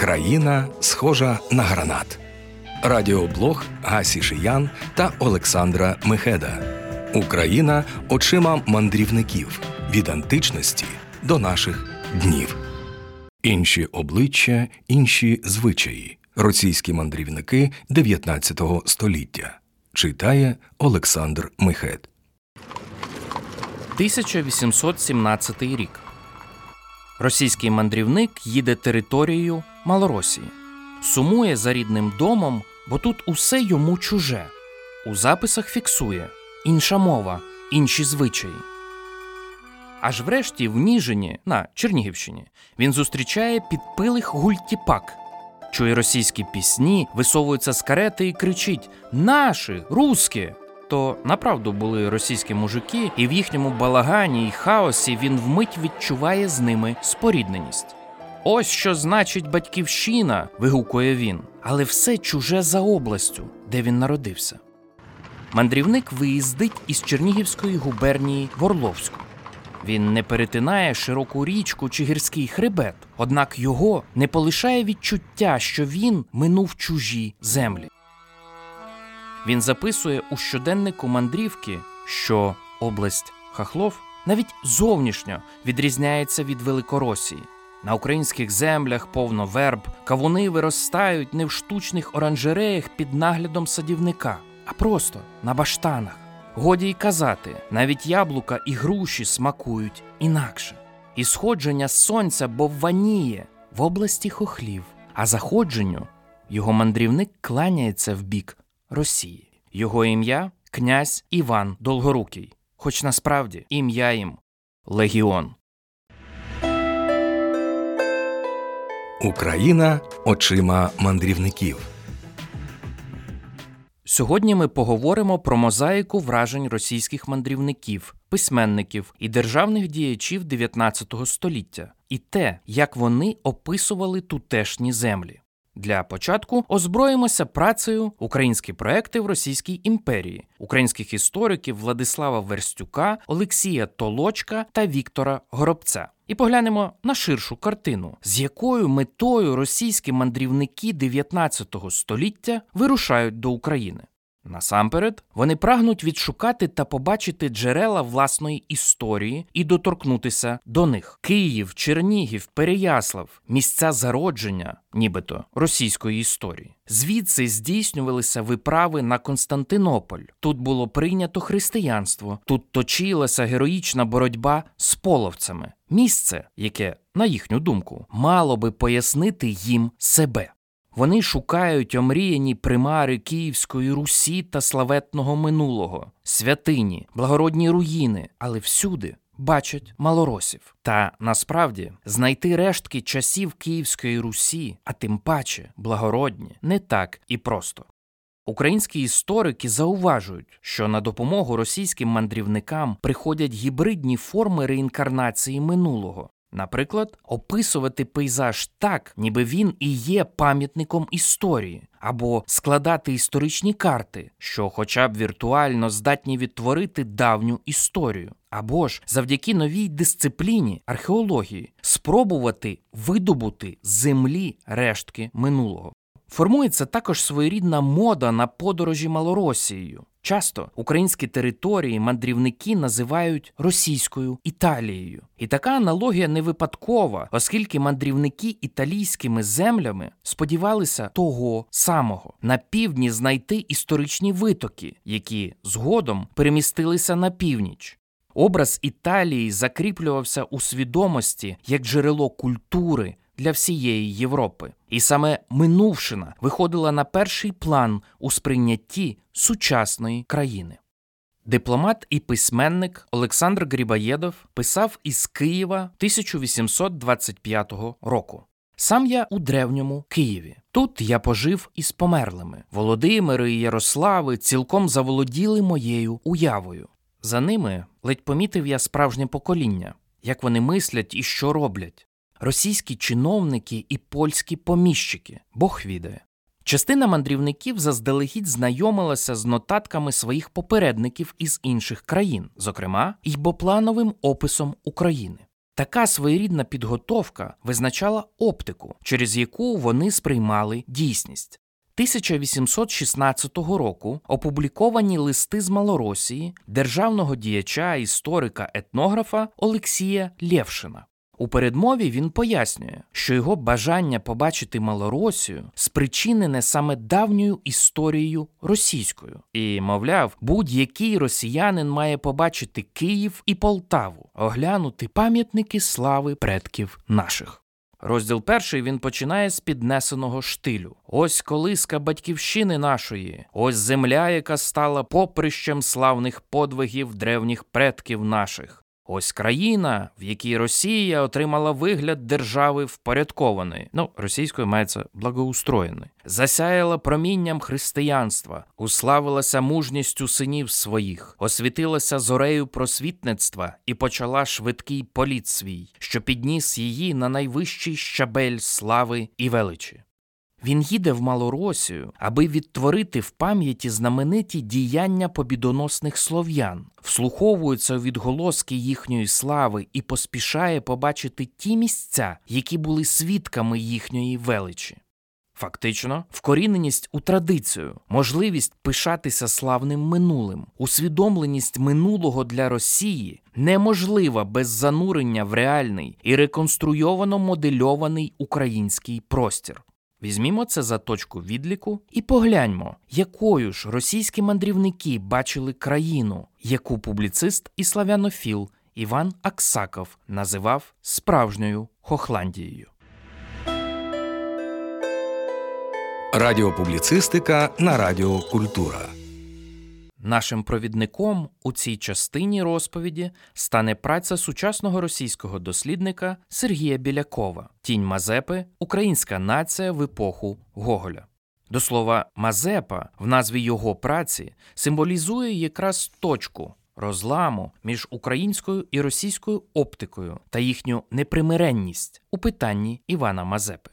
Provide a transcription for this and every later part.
Країна схожа на гранат. Радіоблог Гасі Шиян та Олександра Мехеда. Україна очима мандрівників від античності до наших днів. Інші обличчя, інші звичаї. Російські мандрівники 19 століття. Читає Олександр Мехед. 1817 рік. Російський мандрівник їде територією Малоросії. Сумує за рідним домом, бо тут усе йому чуже. У записах фіксує інша мова, інші звичаї. Аж врешті в Ніжині на Чернігівщині він зустрічає підпилих гультіпак. Чує російські пісні, висовується з карети і кричить Наші, русські! То направду були російські мужики, і в їхньому балагані й хаосі він вмить відчуває з ними спорідненість. Ось що значить батьківщина, вигукує він, але все чуже за областю, де він народився. Мандрівник виїздить із Чернігівської губернії в Орловську. Він не перетинає широку річку чи гірський хребет, однак його не полишає відчуття, що він минув чужі землі. Він записує у щоденнику мандрівки, що область Хахлов навіть зовнішньо відрізняється від Великоросії. На українських землях повно верб, кавуни виростають не в штучних оранжереях під наглядом садівника, а просто на баштанах. Годі й казати, навіть яблука і груші смакують інакше. І сходження сонця бовваніє в області хохлів, а заходженню його мандрівник кланяється в бік Росії. Його ім'я князь Іван Долгорукий, хоч насправді ім'я їм Легіон. Україна очима мандрівників. Сьогодні ми поговоримо про мозаїку вражень російських мандрівників, письменників і державних діячів 19 століття і те, як вони описували тутешні землі. Для початку озброїмося працею українські проекти в Російській імперії, українських істориків Владислава Верстюка, Олексія Толочка та Віктора Горобця. І поглянемо на ширшу картину, з якою метою російські мандрівники 19 століття вирушають до України. Насамперед, вони прагнуть відшукати та побачити джерела власної історії і доторкнутися до них. Київ, Чернігів, Переяслав, місця зародження, нібито російської історії. Звідси здійснювалися виправи на Константинополь. Тут було прийнято християнство, тут точилася героїчна боротьба з половцями. Місце, яке, на їхню думку, мало би пояснити їм себе. Вони шукають омріяні примари Київської Русі та славетного минулого, святині, благородні руїни, але всюди бачать малоросів. Та насправді знайти рештки часів Київської Русі, а тим паче благородні, не так і просто. Українські історики зауважують, що на допомогу російським мандрівникам приходять гібридні форми реінкарнації минулого. Наприклад, описувати пейзаж так, ніби він і є пам'ятником історії, або складати історичні карти, що, хоча б віртуально здатні відтворити давню історію, або ж завдяки новій дисципліні археології спробувати видобути землі рештки минулого. Формується також своєрідна мода на подорожі Малоросією. Часто українські території мандрівники називають російською Італією. І така аналогія не випадкова, оскільки мандрівники італійськими землями сподівалися того самого на півдні знайти історичні витоки, які згодом перемістилися на північ. Образ Італії закріплювався у свідомості як джерело культури для всієї Європи. І саме минувшина виходила на перший план у сприйнятті сучасної країни. Дипломат і письменник Олександр Грібаєдов писав із Києва 1825 року. Сам я у древньому Києві. Тут я пожив із померлими. Володимири і Ярослави цілком заволоділи моєю уявою. За ними ледь помітив я справжнє покоління, як вони мислять і що роблять. Російські чиновники і польські поміщики, Бог відає. Частина мандрівників заздалегідь знайомилася з нотатками своїх попередників із інших країн, зокрема, й боплановим описом України. Така своєрідна підготовка визначала оптику, через яку вони сприймали дійсність. 1816 року опубліковані листи з Малоросії державного діяча, історика, етнографа Олексія Лєвшина. У передмові він пояснює, що його бажання побачити Малоросію спричинене саме давньою історією російською, і, мовляв, будь-який росіянин має побачити Київ і Полтаву, оглянути пам'ятники слави предків наших. Розділ перший він починає з піднесеного штилю. Ось колиска батьківщини нашої, ось земля, яка стала поприщем славних подвигів древніх предків наших. Ось країна, в якій Росія отримала вигляд держави впорядкованої, ну російською мається благоустроєної, засяяла промінням християнства, уславилася мужністю синів своїх, освітилася зорею просвітництва і почала швидкий політ свій, що підніс її на найвищий щабель слави і величі. Він їде в Малоросію, аби відтворити в пам'яті знамениті діяння побідоносних слов'ян, вслуховується у відголоски їхньої слави і поспішає побачити ті місця, які були свідками їхньої величі. Фактично, вкоріненість у традицію, можливість пишатися славним минулим, усвідомленість минулого для Росії неможлива без занурення в реальний і реконструйовано модельований український простір. Візьмімо це за точку відліку і погляньмо, якою ж російські мандрівники бачили країну, яку публіцист і славянофіл Іван Аксаков називав справжньою Хохландією. Радіопубліцистика на Радіо Культура. Нашим провідником у цій частині розповіді стане праця сучасного російського дослідника Сергія Білякова Тінь Мазепи Українська нація в епоху Гоголя. До слова, Мазепа в назві його праці символізує якраз точку розламу між українською і російською оптикою та їхню непримиренність у питанні Івана Мазепи.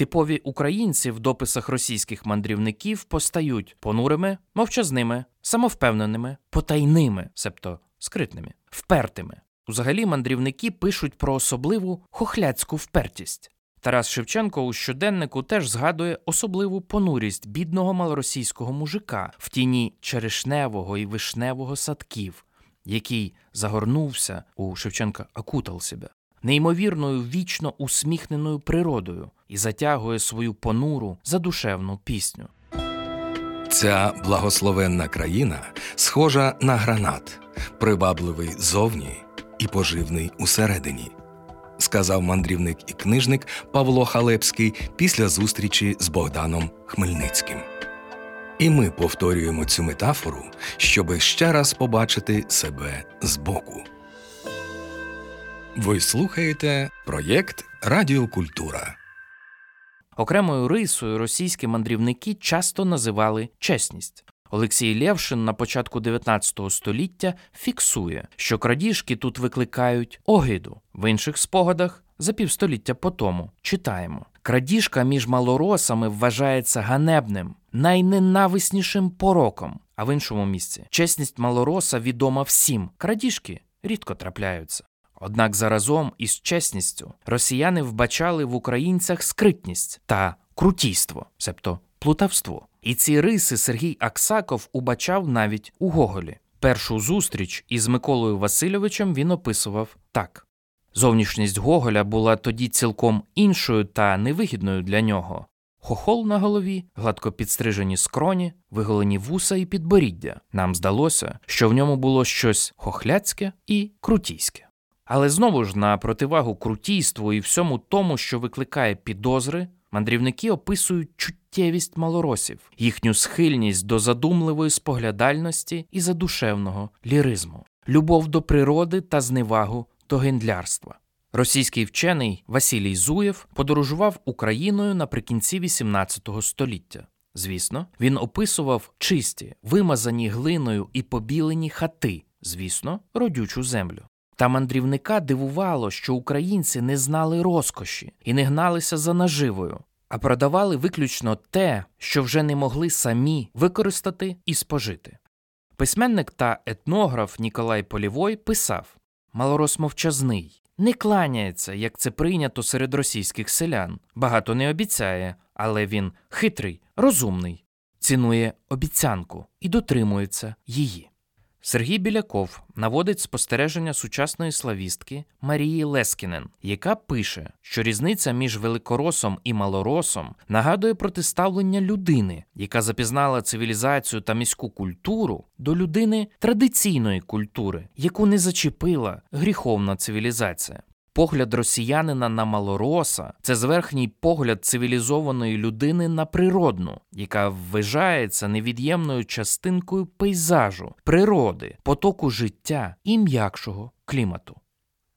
Типові українці в дописах російських мандрівників постають понурими, мовчазними, самовпевненими, потайними, себто скритними, впертими. Взагалі мандрівники пишуть про особливу хохляцьку впертість. Тарас Шевченко у щоденнику теж згадує особливу понурість бідного малоросійського мужика в тіні черешневого і вишневого садків, який загорнувся у Шевченка окутав себе неймовірною вічно усміхненою природою і затягує свою понуру задушевну пісню. Ця благословенна країна схожа на гранат, привабливий зовні і поживний усередині, сказав мандрівник і книжник Павло Халепський після зустрічі з Богданом Хмельницьким. І ми повторюємо цю метафору, щоби ще раз побачити себе збоку. Ви слухаєте проєкт Радіокультура. Окремою рисою російські мандрівники часто називали чесність. Олексій Лєвшин на початку 19 століття фіксує, що крадіжки тут викликають огиду. В інших спогадах за півстоліття по тому читаємо: крадіжка між малоросами вважається ганебним, найненависнішим пороком. А в іншому місці чесність малороса відома всім. Крадіжки рідко трапляються. Однак заразом із чесністю росіяни вбачали в українцях скритність та крутійство, себто плутавство. І ці риси Сергій Аксаков убачав навіть у Гоголі. Першу зустріч із Миколою Васильовичем він описував так: зовнішність Гоголя була тоді цілком іншою та невигідною для нього. Хохол на голові, гладко підстрижені скроні, виголені вуса і підборіддя. Нам здалося, що в ньому було щось хохляцьке і крутійське. Але знову ж на противагу крутійству і всьому тому, що викликає підозри, мандрівники описують чуттєвість малоросів, їхню схильність до задумливої споглядальності і задушевного ліризму, любов до природи та зневагу до гендлярства. Російський вчений Василій Зуєв подорожував Україною наприкінці XVIII століття. Звісно, він описував чисті, вимазані глиною і побілені хати, звісно, родючу землю. Та мандрівника дивувало, що українці не знали розкоші і не гналися за наживою, а продавали виключно те, що вже не могли самі використати і спожити. Письменник та етнограф Ніколай Полівой писав Малорос мовчазний, не кланяється, як це прийнято серед російських селян. Багато не обіцяє, але він хитрий, розумний, цінує обіцянку і дотримується її. Сергій Біляков наводить спостереження сучасної славістки Марії Лескінен, яка пише, що різниця між великоросом і малоросом нагадує протиставлення людини, яка запізнала цивілізацію та міську культуру до людини традиційної культури, яку не зачепила гріховна цивілізація. Погляд росіянина на малороса це зверхній погляд цивілізованої людини на природну, яка вважається невід'ємною частинкою пейзажу, природи, потоку життя і м'якшого клімату.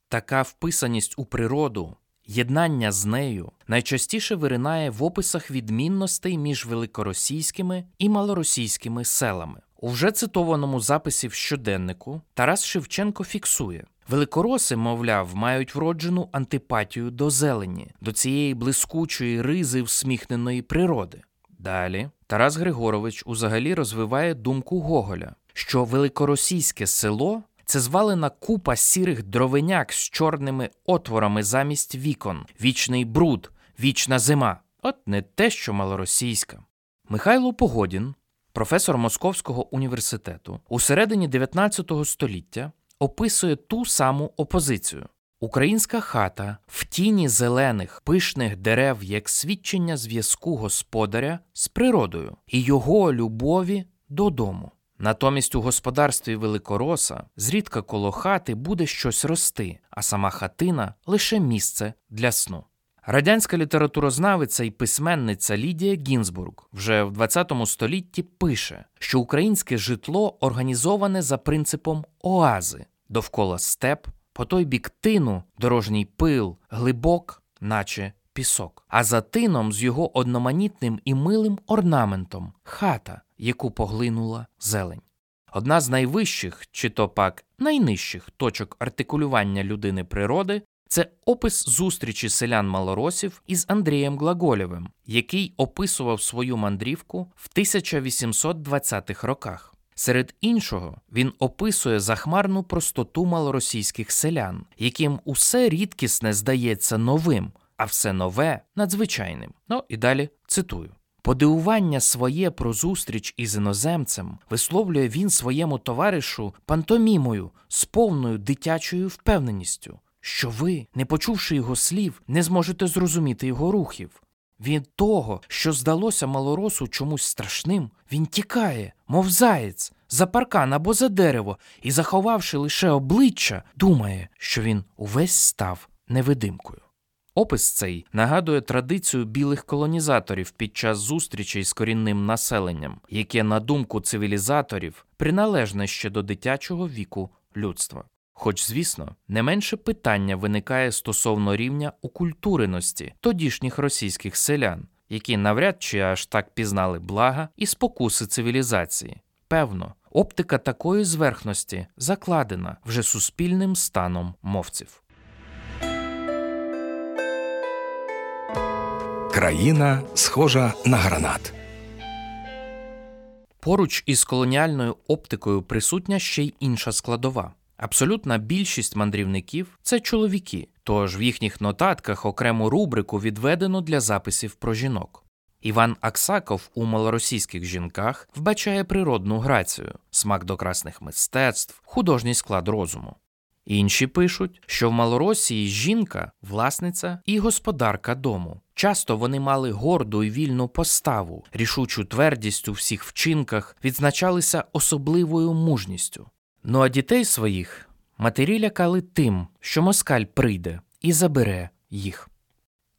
Така вписаність у природу, єднання з нею найчастіше виринає в описах відмінностей між великоросійськими і малоросійськими селами. У вже цитованому записі в щоденнику Тарас Шевченко фіксує. Великороси, мовляв, мають вроджену антипатію до зелені, до цієї блискучої ризи всміхненої природи. Далі Тарас Григорович узагалі розвиває думку Гоголя, що великоросійське село це звалена купа сірих дровеняк з чорними отворами замість вікон, вічний бруд, вічна зима. От не те, що малоросійська. Михайло Погодін, професор Московського університету, у середині 19 століття описує ту саму опозицію. Українська хата в тіні зелених пишних дерев як свідчення зв'язку господаря з природою і його любові додому. Натомість у господарстві великороса зрідка коло хати буде щось рости, а сама хатина лише місце для сну. Радянська літературознавиця і письменниця Лідія Гінзбург вже в 20 столітті пише, що українське житло організоване за принципом оази довкола степ, по той бік тину дорожній пил, глибок, наче пісок, а за тином з його одноманітним і милим орнаментом хата, яку поглинула зелень. Одна з найвищих, чи то пак найнижчих точок артикулювання людини природи це опис зустрічі селян малоросів із Андрієм Глаголєвим, який описував свою мандрівку в 1820-х роках. Серед іншого, він описує захмарну простоту малоросійських селян, яким усе рідкісне здається новим, а все нове надзвичайним. Ну і далі цитую. Подивування своє про зустріч із іноземцем висловлює він своєму товаришу пантомімою з повною дитячою впевненістю, що ви, не почувши його слів, не зможете зрозуміти його рухів. Від того, що здалося малоросу чомусь страшним, він тікає, мов заєць, за паркан або за дерево, і, заховавши лише обличчя, думає, що він увесь став невидимкою. Опис цей нагадує традицію білих колонізаторів під час зустрічей з корінним населенням, яке, на думку цивілізаторів, приналежне ще до дитячого віку людства. Хоч, звісно, не менше питання виникає стосовно рівня окультуреності тодішніх російських селян, які навряд чи аж так пізнали блага і спокуси цивілізації. Певно, оптика такої зверхності закладена вже суспільним станом мовців. Країна схожа на гранат. Поруч із колоніальною оптикою присутня ще й інша складова. Абсолютна більшість мандрівників це чоловіки, тож в їхніх нотатках окрему рубрику відведено для записів про жінок. Іван Аксаков у малоросійських жінках вбачає природну грацію, смак до красних мистецтв, художній склад розуму. Інші пишуть, що в Малоросії жінка власниця і господарка дому. Часто вони мали горду і вільну поставу, рішучу твердість у всіх вчинках, відзначалися особливою мужністю. Ну а дітей своїх матері лякали тим, що москаль прийде і забере їх.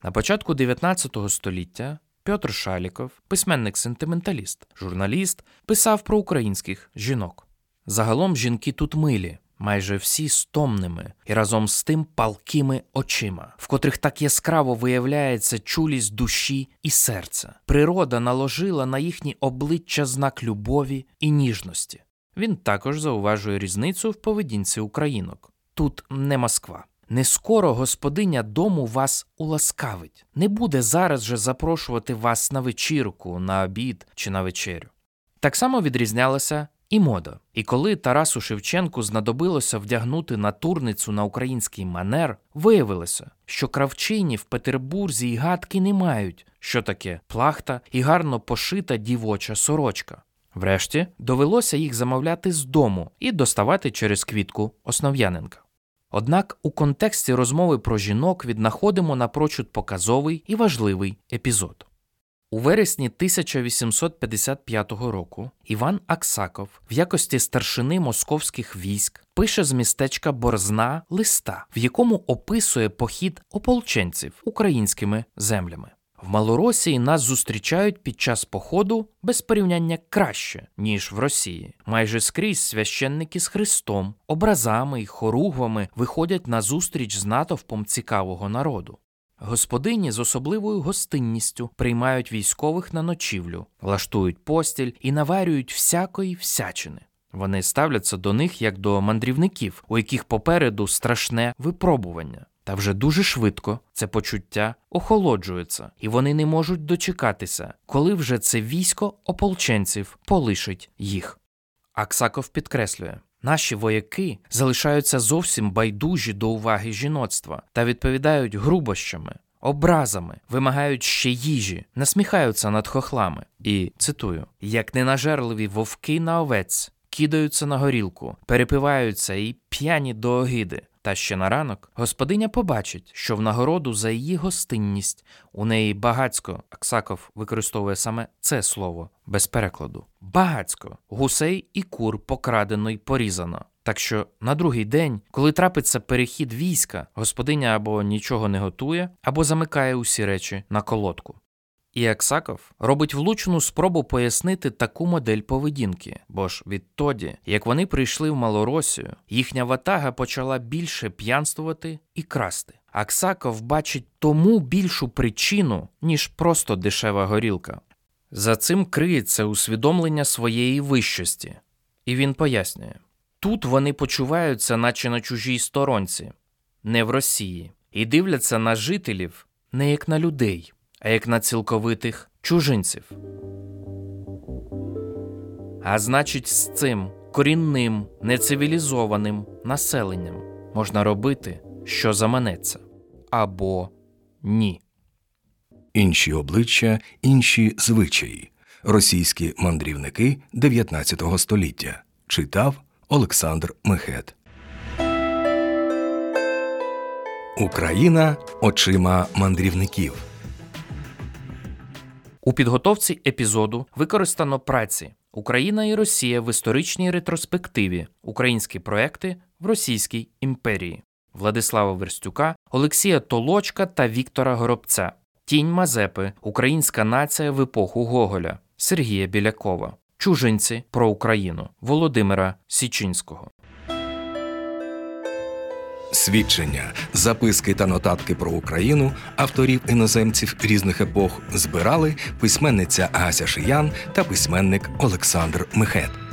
На початку 19 століття Петр Шаліков, письменник-сентименталіст, журналіст, писав про українських жінок. Загалом жінки тут милі, майже всі стомними і разом з тим палкими очима, в котрих так яскраво виявляється чулість душі і серця. Природа наложила на їхні обличчя знак любові і ніжності. Він також зауважує різницю в поведінці українок. Тут не Москва. Не скоро господиня дому вас уласкавить, не буде зараз же запрошувати вас на вечірку, на обід чи на вечерю. Так само відрізнялася і мода. І коли Тарасу Шевченку знадобилося вдягнути натурницю на український манер, виявилося, що кравчині в Петербурзі й гадки не мають, що таке плахта і гарно пошита дівоча сорочка. Врешті довелося їх замовляти з дому і доставати через квітку Основ'яненка. Однак у контексті розмови про жінок віднаходимо напрочуд показовий і важливий епізод. У вересні 1855 року Іван Аксаков в якості старшини московських військ пише з містечка Борзна листа, в якому описує похід ополченців українськими землями. В Малоросії нас зустрічають під час походу без порівняння краще, ніж в Росії. Майже скрізь священники з Христом, образами й хоругвами виходять на зустріч з натовпом цікавого народу. Господині з особливою гостинністю приймають військових на ночівлю, влаштують постіль і наварюють всякої всячини. Вони ставляться до них як до мандрівників, у яких попереду страшне випробування. Та вже дуже швидко це почуття охолоджується, і вони не можуть дочекатися, коли вже це військо ополченців полишить їх. Аксаков підкреслює. Наші вояки залишаються зовсім байдужі до уваги жіноцтва та відповідають грубощами, образами, вимагають ще їжі, насміхаються над хохлами. І цитую: як ненажерливі вовки на овець, кидаються на горілку, перепиваються і п'яні до огиди. Та ще на ранок господиня побачить, що в нагороду за її гостинність у неї багацько Аксаков використовує саме це слово без перекладу. Багацько гусей і кур покрадено й порізано. Так що на другий день, коли трапиться перехід війська, господиня або нічого не готує, або замикає усі речі на колодку. І Аксаков робить влучну спробу пояснити таку модель поведінки, бо ж відтоді, як вони прийшли в Малоросію, їхня ватага почала більше п'янствувати і красти. Аксаков бачить тому більшу причину, ніж просто дешева горілка. За цим криється усвідомлення своєї вищості, і він пояснює: тут вони почуваються, наче на чужій сторонці, не в Росії, і дивляться на жителів не як на людей а як на цілковитих чужинців. А значить, з цим корінним, нецивілізованим населенням можна робити, що заманеться, або ні. Інші обличчя, інші звичаї. Російські мандрівники 19 століття читав Олександр Мехет. Україна очима мандрівників. У підготовці епізоду використано праці Україна і Росія в історичній ретроспективі, українські проекти в Російській імперії Владислава Верстюка, Олексія Толочка та Віктора Горобця, Тінь Мазепи, Українська нація в епоху Гоголя, Сергія Білякова, Чужинці про Україну Володимира Січинського. Свідчення, записки та нотатки про Україну авторів іноземців різних епох збирали письменниця Гася Шиян та письменник Олександр Мехет.